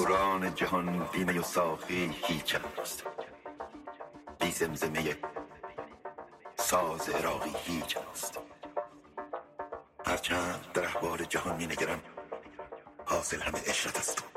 دوران جهان بینه و ساقی هیچ است بی زمزمه ساز عراقی هیچ است هرچند در احوال جهان می نگرم حاصل همه اشرت است.